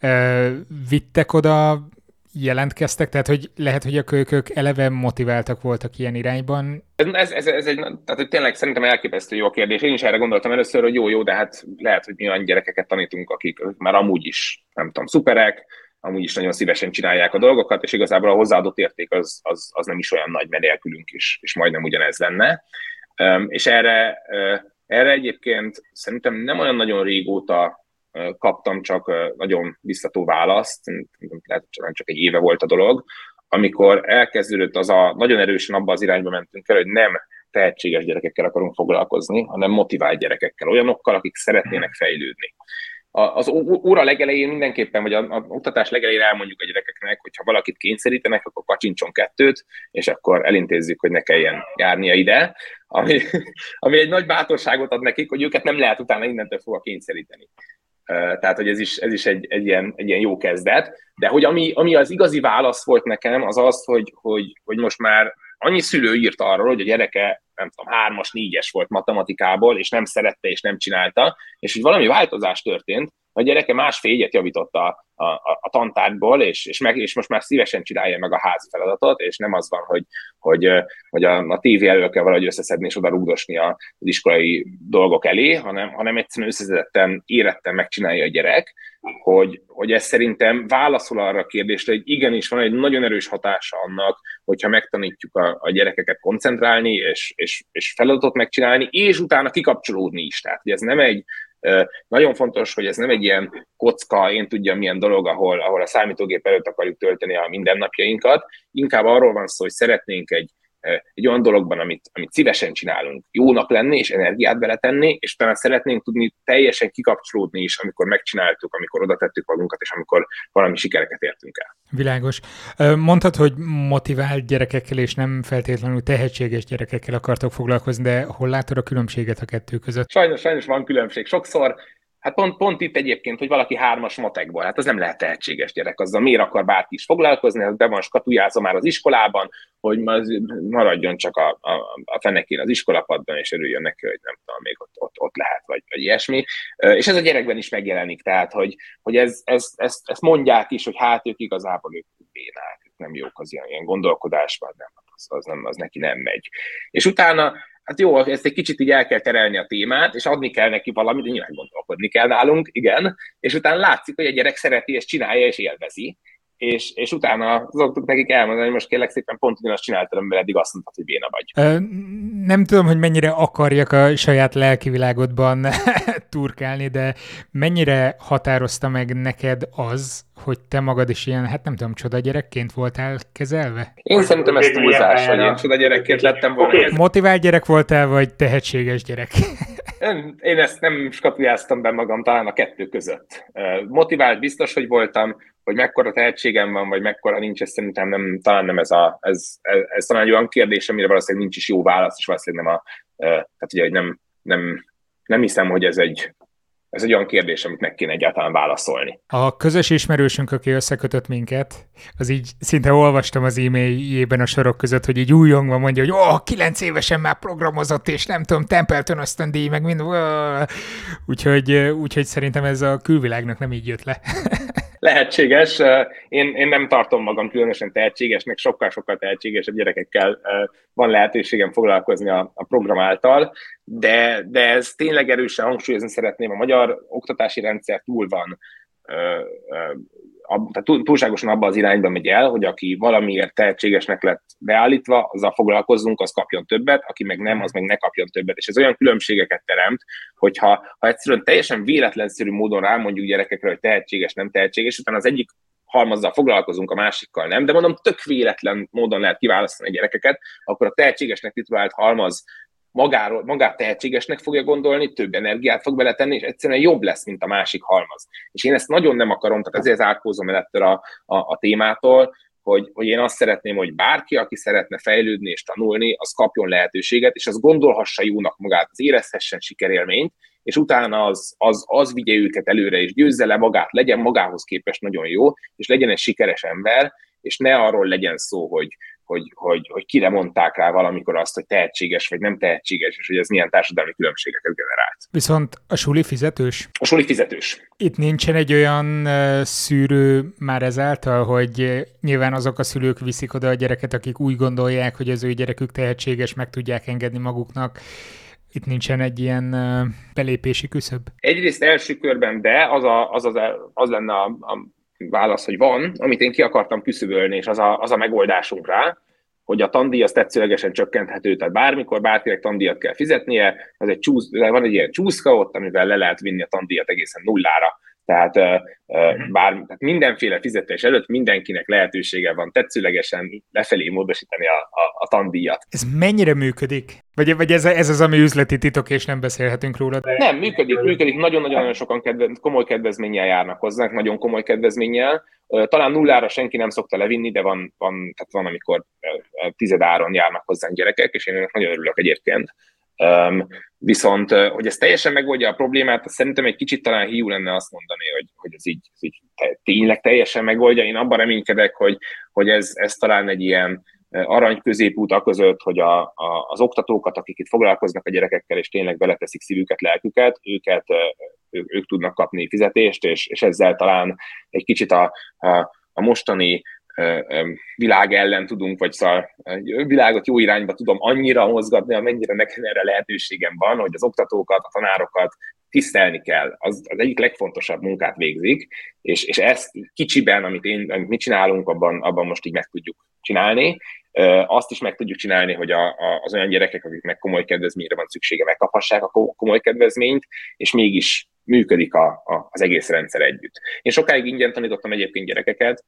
ö, vittek oda, jelentkeztek, tehát hogy lehet, hogy a kölykök eleve motiváltak voltak ilyen irányban? Ez, ez, ez egy, tehát hogy tényleg szerintem elképesztő jó kérdés. Én is erre gondoltam először, hogy jó, jó, de hát lehet, hogy mi olyan gyerekeket tanítunk, akik már amúgy is, nem tudom, szuperek, amúgy is nagyon szívesen csinálják a dolgokat, és igazából a hozzáadott érték az, az, az nem is olyan nagy, mert nélkülünk is, és majdnem ugyanez lenne. És erre, erre egyébként szerintem nem olyan nagyon régóta kaptam csak nagyon biztató választ, lehet, hogy csak egy éve volt a dolog, amikor elkezdődött az a, nagyon erősen abba az irányba mentünk el, hogy nem tehetséges gyerekekkel akarunk foglalkozni, hanem motivált gyerekekkel, olyanokkal, akik szeretnének fejlődni az óra legelején mindenképpen, vagy a, a oktatás legelején elmondjuk a gyerekeknek, hogy ha valakit kényszerítenek, akkor kacsincson kettőt, és akkor elintézzük, hogy ne kelljen járnia ide, ami, ami egy nagy bátorságot ad nekik, hogy őket nem lehet utána innentől fogva kényszeríteni. Tehát, hogy ez is, ez is egy, egy, ilyen, egy ilyen jó kezdet. De hogy ami, ami az igazi válasz volt nekem, az az, hogy, hogy, hogy most már annyi szülő írt arról, hogy a gyereke, nem tudom, hármas, négyes volt matematikából, és nem szerette, és nem csinálta, és hogy valami változás történt, a gyereke másfél egyet javított a, a, a tantárgyból, és, és, meg, és most már szívesen csinálja meg a házi feladatot, és nem az van, hogy, hogy, hogy a, a tévé elő kell valahogy összeszedni és oda rúgdosni az iskolai dolgok elé, hanem, hanem egyszerűen összeszedetten, éretten megcsinálja a gyerek, hogy, hogy ez szerintem válaszol arra a kérdésre, hogy igenis van egy nagyon erős hatása annak, hogyha megtanítjuk a, a gyerekeket koncentrálni, és, és, és feladatot megcsinálni, és utána kikapcsolódni is. Tehát, hogy ez nem egy, nagyon fontos, hogy ez nem egy ilyen kocka, én tudjam milyen dolog, ahol, ahol a számítógép előtt akarjuk tölteni a mindennapjainkat. Inkább arról van szó, hogy szeretnénk egy, egy olyan dologban, amit, amit szívesen csinálunk, jónak lenni, és energiát beletenni, és utána szeretnénk tudni teljesen kikapcsolódni is, amikor megcsináltuk, amikor oda tettük magunkat, és amikor valami sikereket értünk el. Világos. Mondtad, hogy motivált gyerekekkel és nem feltétlenül tehetséges gyerekekkel akartok foglalkozni, de hol látod a különbséget a kettő között? Sajnos, sajnos van különbség. Sokszor Hát pont, pont itt egyébként, hogy valaki hármas matekból, hát az nem lehet tehetséges gyerek, azzal miért akar bárki is foglalkozni, az be van skatujázva már az iskolában, hogy maradjon csak a, a, a fenekén az iskolapadban, és örüljön neki, hogy nem tudom, még ott, ott, ott lehet, vagy, vagy ilyesmi. És ez a gyerekben is megjelenik, tehát, hogy, hogy ez, ez, ez, ezt mondják is, hogy hát ők igazából ők bénák, ők nem jók az ilyen, ilyen gondolkodásban, nem, az, az, nem, az neki nem megy. És utána hát jó, ezt egy kicsit így el kell terelni a témát, és adni kell neki valamit, nyilván gondolkodni kell nálunk, igen, és utána látszik, hogy a gyerek szereti, és csinálja, és élvezi, és, és utána szoktuk nekik elmondani, hogy most kérlek szépen pont ugyanazt csináltam, mert eddig azt mondtad, hogy béna vagy. Ö, nem tudom, hogy mennyire akarjak a saját lelkivilágodban turkálni, de mennyire határozta meg neked az, hogy te magad is ilyen, hát nem tudom, csoda gyerekként voltál kezelve? Én szerintem ez túlzás, hogy én csoda gyerekként lettem volna. Okay. Motivált gyerek voltál, vagy tehetséges gyerek? Én, ezt nem skatujáztam be magam talán a kettő között. Motivált biztos, hogy voltam, hogy mekkora tehetségem van, vagy mekkora nincs, ez szerintem nem, talán nem ez a, ez, ez, ez talán egy olyan kérdés, amire valószínűleg nincs is jó válasz, és valószínűleg nem a, tehát ugye, hogy nem, nem, nem hiszem, hogy ez egy ez egy olyan kérdés, amit meg kéne egyáltalán válaszolni. A közös ismerősünk, aki összekötött minket, az így szinte olvastam az e-mailjében a sorok között, hogy így újongva mondja, hogy ó, oh, kilenc évesen már programozott, és nem tudom, Templeton ösztöndíj, meg mind. Úgyhogy, úgyhogy szerintem ez a külvilágnak nem így jött le. Lehetséges. Én, én nem tartom magam különösen tehetségesnek, sokkal-sokkal tehetségesebb gyerekekkel van lehetőségem foglalkozni a, a program által, de, de ez tényleg erősen hangsúlyozni szeretném, a magyar oktatási rendszer túl van ab, tehát túlságosan abba az irányba megy el, hogy aki valamiért tehetségesnek lett beállítva, azzal foglalkozzunk, az kapjon többet, aki meg nem, az meg ne kapjon többet. És ez olyan különbségeket teremt, hogyha ha egyszerűen teljesen véletlenszerű módon rámondjuk gyerekekre, hogy tehetséges, nem tehetséges, utána az egyik halmazzal foglalkozunk, a másikkal nem, de mondom, tök véletlen módon lehet kiválasztani a gyerekeket, akkor a tehetségesnek titulált halmaz magáról, magát tehetségesnek fogja gondolni, több energiát fog beletenni, és egyszerűen jobb lesz, mint a másik halmaz. És én ezt nagyon nem akarom, tehát ezért árkózom el ettől a, a, a témától, hogy, hogy én azt szeretném, hogy bárki, aki szeretne fejlődni és tanulni, az kapjon lehetőséget, és az gondolhassa jónak magát, az érezhessen sikerélményt, és utána az, az, az vigye őket előre, és győzze le magát, legyen magához képest nagyon jó, és legyen egy sikeres ember, és ne arról legyen szó, hogy, hogy, hogy, hogy kire mondták rá valamikor azt, hogy tehetséges vagy nem tehetséges, és hogy ez milyen társadalmi különbségeket generált. Viszont a suli fizetős? A suli fizetős. Itt nincsen egy olyan szűrő már ezáltal, hogy nyilván azok a szülők viszik oda a gyereket, akik úgy gondolják, hogy az ő gyerekük tehetséges, meg tudják engedni maguknak, itt nincsen egy ilyen belépési küszöb? Egyrészt első körben de, az, a, az, az, az lenne a, a válasz, hogy van, amit én ki akartam küszöbölni, és az a, az a megoldásunk rá, hogy a tandíj az tetszőlegesen csökkenthető, tehát bármikor bárkinek tandíjat kell fizetnie, az egy csúsz, van egy ilyen csúszka ott, amivel le lehet vinni a tandíjat egészen nullára. Tehát, uh, bár, tehát mindenféle fizetés előtt mindenkinek lehetősége van tetszőlegesen lefelé módosítani a, a, a tandíjat. Ez mennyire működik? Vagy, vagy ez, ez az, ami üzleti titok, és nem beszélhetünk róla? De... Nem, működik, működik. Nagyon-nagyon sokan kedve, komoly kedvezménnyel járnak hozzánk, nagyon komoly kedvezménnyel. Talán nullára senki nem szokta levinni, de van, van, tehát van amikor tizedáron járnak hozzánk gyerekek, és én ennek nagyon örülök egyébként. Um, viszont, hogy ez teljesen megoldja a problémát, szerintem egy kicsit talán hiú lenne azt mondani, hogy, hogy ez így, ez így tényleg teljesen megoldja. Én abban reménykedek, hogy, hogy ez, ez talán egy ilyen arany középút a között, hogy a, a, az oktatókat, akik itt foglalkoznak a gyerekekkel, és tényleg beleteszik szívüket, lelküket, őket, ők, ők tudnak kapni fizetést, és, és ezzel talán egy kicsit a, a, a mostani világ ellen tudunk, vagy szóval világot jó irányba tudom annyira mozgatni, amennyire nekem erre lehetőségem van, hogy az oktatókat, a tanárokat tisztelni kell. Az, az egyik legfontosabb munkát végzik, és, és ezt kicsiben, amit, én, amit mi csinálunk, abban, abban most így meg tudjuk csinálni. Azt is meg tudjuk csinálni, hogy a, a, az olyan gyerekek, akiknek komoly kedvezményre van szüksége, megkaphassák a komoly kedvezményt, és mégis működik a, a, az egész rendszer együtt. Én sokáig ingyen tanítottam egyébként gyerekeket,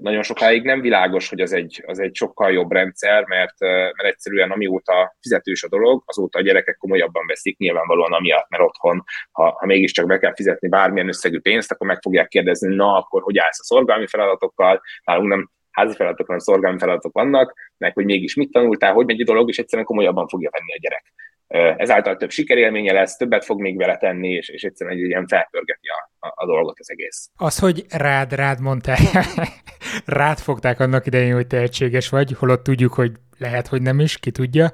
nagyon sokáig nem világos, hogy az egy, az egy sokkal jobb rendszer, mert, mert egyszerűen amióta fizetős a dolog, azóta a gyerekek komolyabban veszik nyilvánvalóan amiatt, mert otthon, ha, ha mégiscsak be kell fizetni bármilyen összegű pénzt, akkor meg fogják kérdezni, na akkor hogy állsz a szorgalmi feladatokkal, nálunk nem házi feladatok, hanem szorgalmi feladatok vannak, meg hogy mégis mit tanultál, hogy megy a dolog, és egyszerűen komolyabban fogja venni a gyerek. Ezáltal több sikerélménye lesz, többet fog még vele tenni, és, és egyszerűen egy ilyen felpörgeti a, a, a dolgot az egész. Az, hogy rád, rád mondták, rád fogták annak idején, hogy tehetséges vagy, holott tudjuk, hogy lehet, hogy nem is, ki tudja.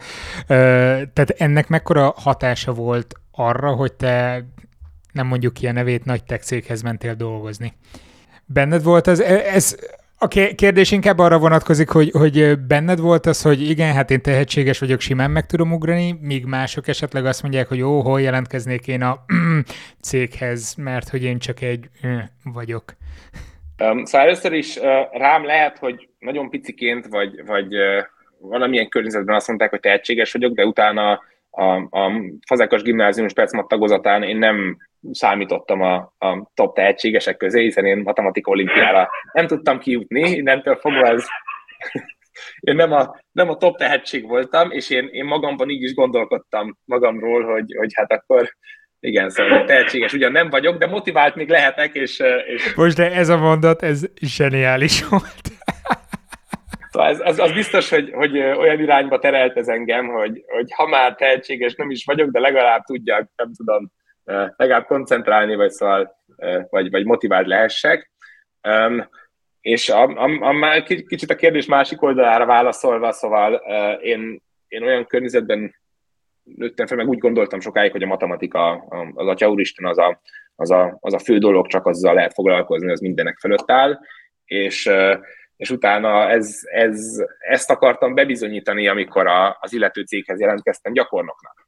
Tehát ennek mekkora hatása volt arra, hogy te nem mondjuk a nevét, nagy tech céghez mentél dolgozni. Benned volt ez, ez a kérdés inkább arra vonatkozik, hogy, hogy benned volt az, hogy igen, hát én tehetséges vagyok, simán meg tudom ugrani, míg mások esetleg azt mondják, hogy jó, hol jelentkeznék én a céghez, mert hogy én csak egy vagyok. Szóval először is rám lehet, hogy nagyon piciként, vagy, vagy valamilyen környezetben azt mondták, hogy tehetséges vagyok, de utána a, a Fazekas Gimnázium Specmat tagozatán én nem számítottam a, a top tehetségesek közé, hiszen én matematika olimpiára nem tudtam kijutni, innentől fogva ez én nem a, nem a top tehetség voltam, és én, én magamban így is gondolkodtam magamról, hogy, hogy hát akkor igen, szóval tehetséges ugyan nem vagyok, de motivált még lehetek, és... és... Most de ez a mondat, ez zseniális volt. Szóval ez, az, az biztos, hogy, hogy olyan irányba terelt ez engem, hogy, hogy ha már tehetséges nem is vagyok, de legalább tudjak, nem tudom, legalább koncentrálni, vagy szóval, vagy, vagy motivált lehessek. És a, a, a, kicsit a kérdés másik oldalára válaszolva, szóval én, én olyan környezetben nőttem fel, meg úgy gondoltam sokáig, hogy a matematika, az Atya Úristen az a, az, a, az a fő dolog, csak azzal lehet foglalkozni, az mindenek fölött áll, és, és utána ez, ez, ezt akartam bebizonyítani, amikor a, az illető céghez jelentkeztem gyakornoknak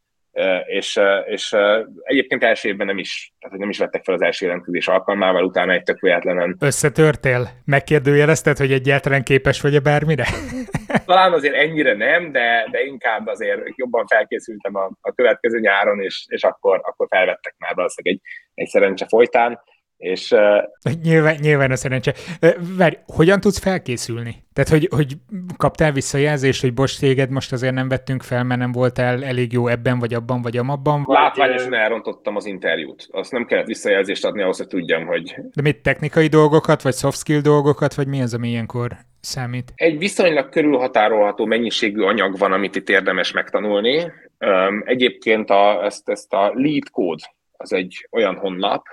és, és egyébként első évben nem is, tehát nem is vettek fel az első jelentkezés alkalmával, utána egy tök véletlenen. Összetörtél? Megkérdőjelezted, hogy egyáltalán képes vagy-e bármire? Talán azért ennyire nem, de, de inkább azért jobban felkészültem a, a következő nyáron, és, és akkor, akkor felvettek már valószínűleg egy, egy szerencse folytán és, uh, nyilván, nyilván a szerencse. Várj, hogyan tudsz felkészülni? Tehát, hogy, hogy kaptál visszajelzést, hogy bocs, téged most azért nem vettünk fel, mert nem voltál elég jó ebben, vagy abban, vagy amabban? Látványosan elrontottam az interjút. Azt nem kellett visszajelzést adni ahhoz, hogy tudjam, hogy... De mit, technikai dolgokat, vagy soft skill dolgokat, vagy mi az, ami ilyenkor számít? Egy viszonylag körülhatárolható mennyiségű anyag van, amit itt érdemes megtanulni. Egyébként a, ezt, ezt a lead code, az egy olyan honlap,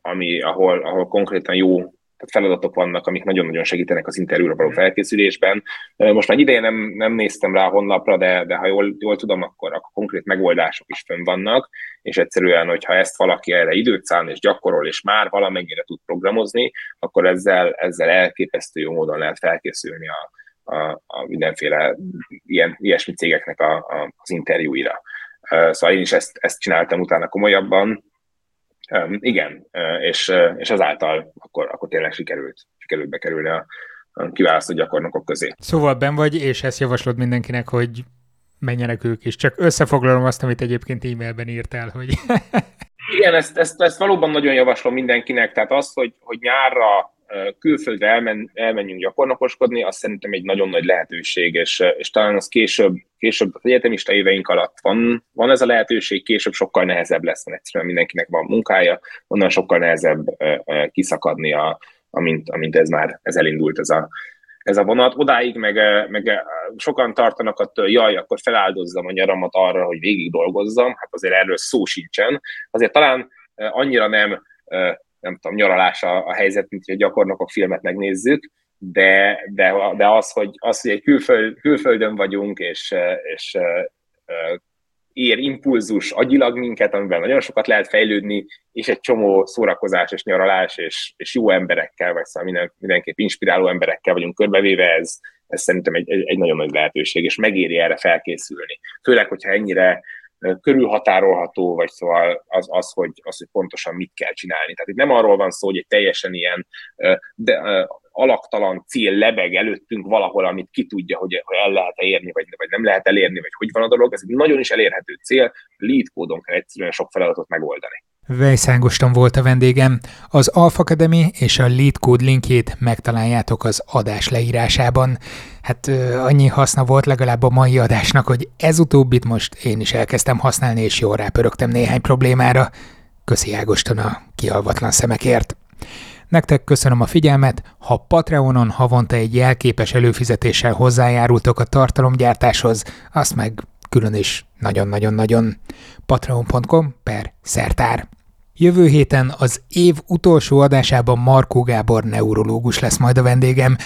ami, ahol, ahol konkrétan jó tehát feladatok vannak, amik nagyon-nagyon segítenek az interjúra való felkészülésben. Most már ideje nem, nem néztem rá a honlapra, de, de ha jól, jól tudom, akkor, akkor konkrét megoldások is fönn vannak, és egyszerűen, hogyha ezt valaki erre időt szán és gyakorol, és már valamennyire tud programozni, akkor ezzel, ezzel elképesztő jó módon lehet felkészülni a, a, a mindenféle ilyen, ilyesmi cégeknek a, a, az interjúira. Szóval én is ezt, ezt csináltam utána komolyabban, igen, és, és azáltal akkor, akkor tényleg sikerült, sikerült bekerülni a, a kiválasztott gyakornokok közé. Szóval ben vagy, és ezt javaslod mindenkinek, hogy menjenek ők is. Csak összefoglalom azt, amit egyébként e-mailben írtál, hogy... Igen, ezt, ezt, ezt valóban nagyon javaslom mindenkinek, tehát az, hogy, hogy nyárra külföldre elmen, elmenjünk gyakornokoskodni, az szerintem egy nagyon nagy lehetőség, és, és talán az később, később az egyetemista éveink alatt van, van ez a lehetőség, később sokkal nehezebb lesz, mert egyszerűen mindenkinek van munkája, onnan sokkal nehezebb kiszakadni, a, amint, amint ez már ez elindult ez a, ez a vonat. Odáig meg, meg sokan tartanak attól, jaj, akkor feláldozzam a nyaramat arra, hogy végig dolgozzam, hát azért erről szó sincsen. Azért talán annyira nem nem tudom, nyaralás a, a helyzet, mint hogy a gyakornokok filmet megnézzük, de, de, de az, hogy, az, hogy egy külföld, külföldön vagyunk, és, és ér impulzus agyilag minket, amiben nagyon sokat lehet fejlődni, és egy csomó szórakozás és nyaralás, és, és jó emberekkel, vagy szóval minden, mindenképp inspiráló emberekkel vagyunk körbevéve, ez, ez szerintem egy, egy, egy nagyon nagy lehetőség, és megéri erre felkészülni. Főleg, hogyha ennyire körülhatárolható, vagy szóval az, az, hogy, az, hogy pontosan mit kell csinálni. Tehát itt nem arról van szó, hogy egy teljesen ilyen de, alaktalan cél lebeg előttünk valahol, amit ki tudja, hogy, el lehet érni, vagy, vagy nem lehet elérni, vagy hogy van a dolog. Ez egy nagyon is elérhető cél, lead kódon kell egyszerűen sok feladatot megoldani. Vejszángoston volt a vendégem. Az Alpha Academy és a Lead Code linkjét megtaláljátok az adás leírásában. Hát annyi haszna volt legalább a mai adásnak, hogy ez utóbbit most én is elkezdtem használni, és jól rápörögtem néhány problémára. Köszi Ágoston a kialvatlan szemekért. Nektek köszönöm a figyelmet, ha Patreonon havonta egy jelképes előfizetéssel hozzájárultok a tartalomgyártáshoz, azt meg külön is nagyon-nagyon-nagyon patreon.com per szertár. Jövő héten az év utolsó adásában Markó Gábor neurológus lesz majd a vendégem.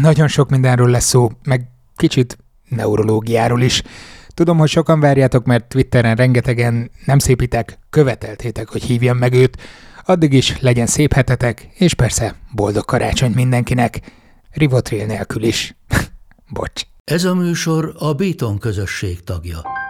Nagyon sok mindenről lesz szó, meg kicsit neurológiáról is. Tudom, hogy sokan várjátok, mert Twitteren rengetegen nem szépítek, követeltétek, hogy hívjam meg őt. Addig is legyen szép hetetek, és persze boldog karácsony mindenkinek. Rivotril nélkül is. Bocs. Ez a műsor a Béton közösség tagja.